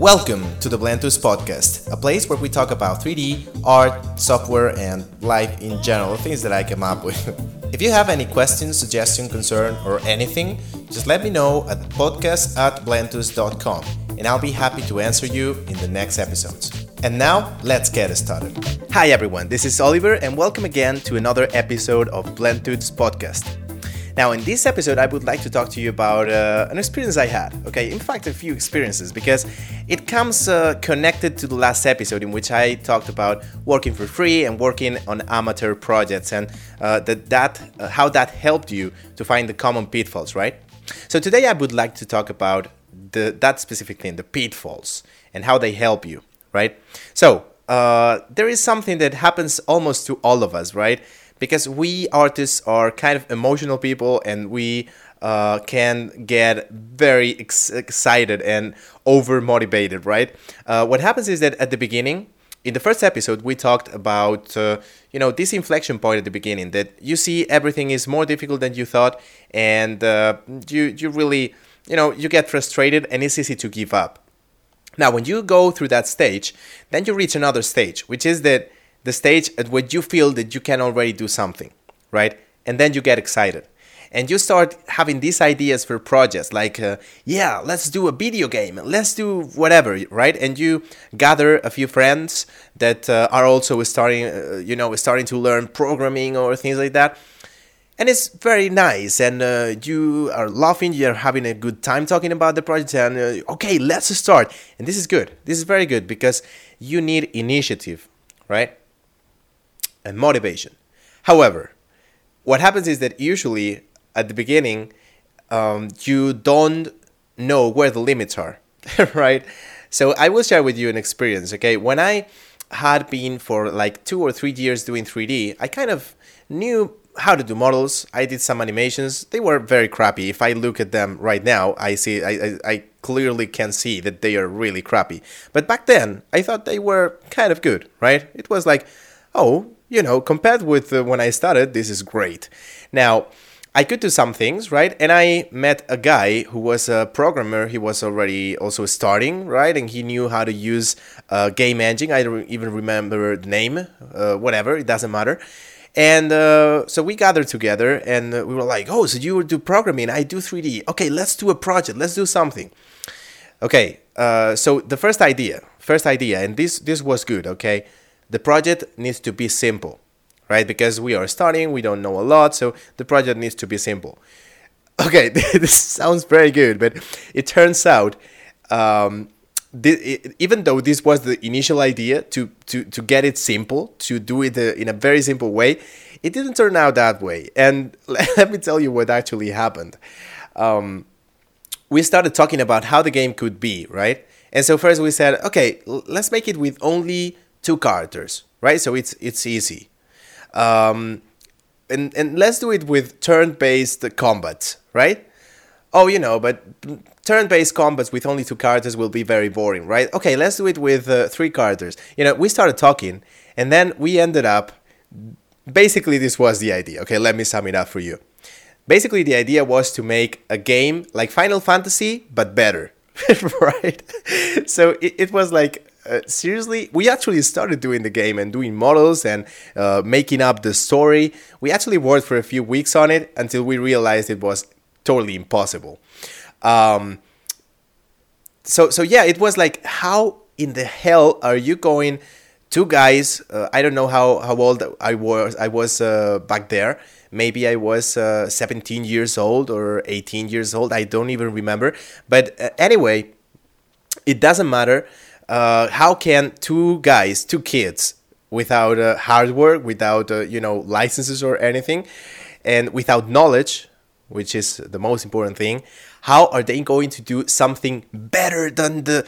Welcome to the Blendtuts podcast, a place where we talk about 3D, art, software, and life in general, things that I come up with. if you have any questions, suggestion, concern, or anything, just let me know at podcast at blendtuts.com and I'll be happy to answer you in the next episodes. And now, let's get started. Hi everyone, this is Oliver and welcome again to another episode of Blendtuts podcast. Now, in this episode, I would like to talk to you about uh, an experience I had. Okay, in fact, a few experiences because it comes uh, connected to the last episode in which I talked about working for free and working on amateur projects and uh, that, that uh, how that helped you to find the common pitfalls, right? So today, I would like to talk about the that specific thing, the pitfalls, and how they help you, right? So uh, there is something that happens almost to all of us, right? Because we artists are kind of emotional people and we uh, can get very ex- excited and over motivated, right? Uh, what happens is that at the beginning, in the first episode, we talked about uh, you know this inflection point at the beginning that you see everything is more difficult than you thought, and uh, you you really you know you get frustrated and it's easy to give up. Now, when you go through that stage, then you reach another stage, which is that the stage at which you feel that you can already do something, right? And then you get excited. And you start having these ideas for projects like, uh, yeah, let's do a video game, let's do whatever, right? And you gather a few friends that uh, are also starting, uh, you know, starting to learn programming or things like that. And it's very nice, and uh, you are laughing, you're having a good time talking about the project, and uh, okay, let's start. And this is good. This is very good because you need initiative, right? And motivation. However, what happens is that usually at the beginning, um, you don't know where the limits are, right? So I will share with you an experience, okay? When I had been for like two or three years doing 3D, I kind of knew how to do models. I did some animations. They were very crappy. If I look at them right now, I see I, I, I clearly can see that they are really crappy. But back then, I thought they were kind of good, right? It was like, oh, you know, compared with uh, when I started, this is great. Now, I could do some things, right? And I met a guy who was a programmer. He was already also starting, right? And he knew how to use uh, game engine. I don't even remember the name, uh, whatever, it doesn't matter. And uh, so we gathered together and we were like, oh, so you do programming, I do 3D. Okay, let's do a project, let's do something. Okay, uh, so the first idea, first idea, and this this was good, okay? The project needs to be simple, right? Because we are starting, we don't know a lot, so the project needs to be simple. Okay, this sounds very good, but it turns out, um, even though this was the initial idea to, to, to get it simple, to do it in a very simple way, it didn't turn out that way. And let me tell you what actually happened. Um, we started talking about how the game could be, right? And so first we said, okay, let's make it with only two characters, right? So it's it's easy. Um, and and let's do it with turn-based combat, right? Oh, you know, but turn-based combats with only two characters will be very boring, right? Okay, let's do it with uh, three characters. You know, we started talking, and then we ended up. Basically, this was the idea. Okay, let me sum it up for you. Basically, the idea was to make a game like Final Fantasy, but better, right? So it, it was like uh, seriously, we actually started doing the game and doing models and uh, making up the story. We actually worked for a few weeks on it until we realized it was totally impossible. Um, so, so yeah, it was like, how in the hell are you going? Two guys. Uh, I don't know how, how old I was. I was uh, back there. Maybe I was uh, 17 years old or 18 years old. I don't even remember. But anyway, it doesn't matter uh, how can two guys, two kids, without uh, hardware, without uh, you know licenses or anything, and without knowledge, which is the most important thing, how are they going to do something better than the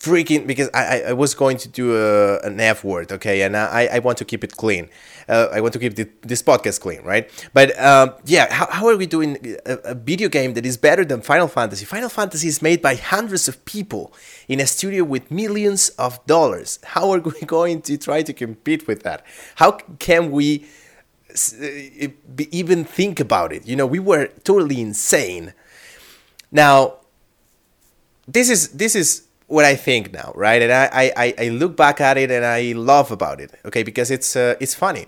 freaking because I, I was going to do a, an F word, okay, and I, I want to keep it clean. Uh, I want to keep the, this podcast clean, right? But um, yeah, how, how are we doing a, a, video game that is better than Final Fantasy? Final Fantasy is made by hundreds of people in a studio with millions of dollars. How are we going to try to compete with that? How can we uh, even think about it? You know, we were totally insane. Now, this is this is what I think now, right? And I, I, I look back at it and I love about it, okay? Because it's uh, it's funny.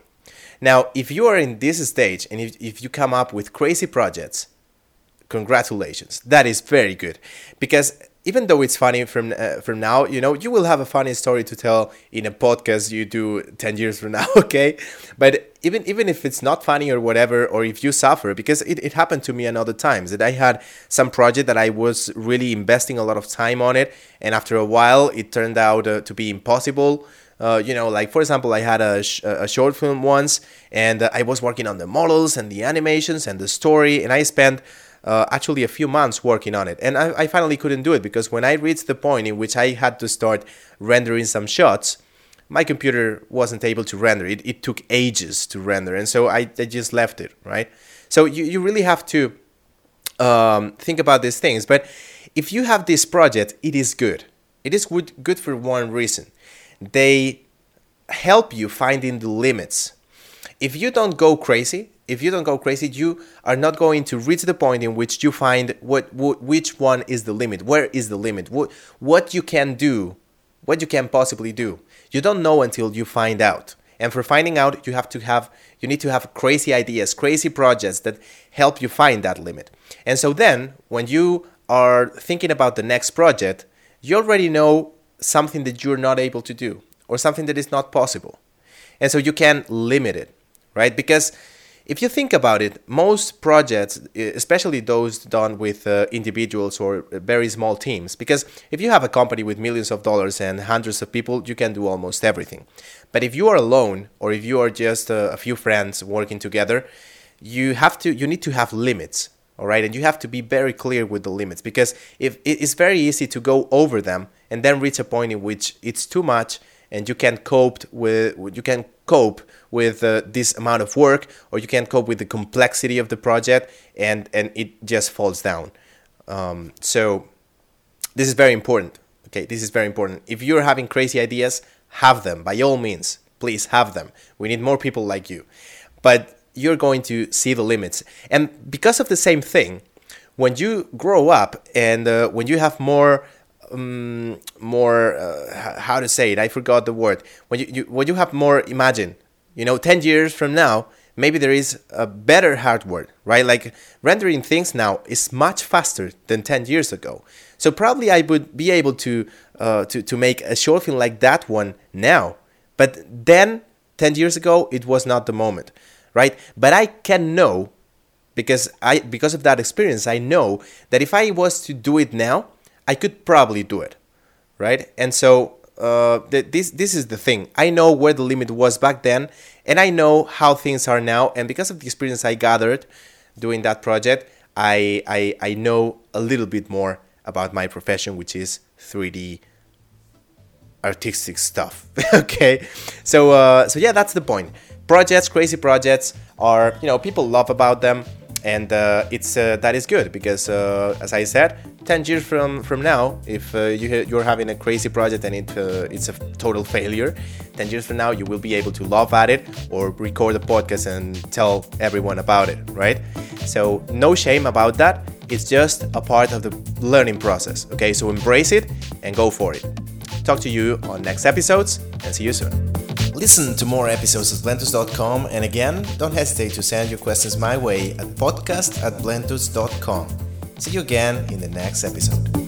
Now, if you are in this stage and if, if you come up with crazy projects, congratulations. That is very good. Because even though it's funny from uh, from now, you know, you will have a funny story to tell in a podcast you do 10 years from now, okay? But even even if it's not funny or whatever, or if you suffer, because it, it happened to me another times that I had some project that I was really investing a lot of time on it, and after a while it turned out uh, to be impossible. Uh, you know, like for example, I had a, sh- a short film once, and uh, I was working on the models and the animations and the story, and I spent uh, actually a few months working on it. And I, I, finally couldn't do it because when I reached the point in which I had to start rendering some shots, my computer wasn't able to render. It, it took ages to render. And so I, I just left it, right? So you, you really have to um, think about these things. But if you have this project, it is good. It is good, good for one reason. They help you finding the limits. If you don't go crazy, if you don't go crazy, you are not going to reach the point in which you find what, what which one is the limit. Where is the limit? What what you can do, what you can possibly do. You don't know until you find out. And for finding out, you have to have you need to have crazy ideas, crazy projects that help you find that limit. And so then, when you are thinking about the next project, you already know something that you're not able to do or something that is not possible. And so you can limit it, right? Because if you think about it, most projects, especially those done with uh, individuals or very small teams, because if you have a company with millions of dollars and hundreds of people, you can do almost everything. But if you are alone or if you are just uh, a few friends working together, you have to you need to have limits, all right? And you have to be very clear with the limits because if it's very easy to go over them and then reach a point in which it's too much and you can cope with you can cope with uh, this amount of work or you can cope with the complexity of the project and and it just falls down. Um, so this is very important okay? This is very important. If you're having crazy ideas have them. By all means please have them. We need more people like you. But you're going to see the limits. And because of the same thing when you grow up and uh, when you have more um, more uh, how to say it? I forgot the word. When you, you when you have more imagine you know 10 years from now maybe there is a better hardware right? Like rendering things now is much faster than 10 years ago. So probably i would be able to uh, to, to make a short film like that one now. But then 10 years ago it was not the moment right? But i can know because i because of that experience i know that if i was to do it now I could probably do it, right? And so uh, this this is the thing. I know where the limit was back then, and I know how things are now. And because of the experience I gathered doing that project, I I, I know a little bit more about my profession, which is 3D artistic stuff. okay, so uh, so yeah, that's the point. Projects, crazy projects, are you know people love about them and uh, it's uh, that is good because uh, as I said, 10 years from from now, if uh, you you're having a crazy project and it uh, it's a total failure, 10 years from now you will be able to laugh at it or record a podcast and tell everyone about it, right? So no shame about that. It's just a part of the learning process. Okay, so embrace it and go for it. Talk to you on next episodes and see you soon. Listen to more episodes at blendtuts.com and again, don't hesitate to send your questions my way at podcast at blendtuts.com. See you again in the next episode.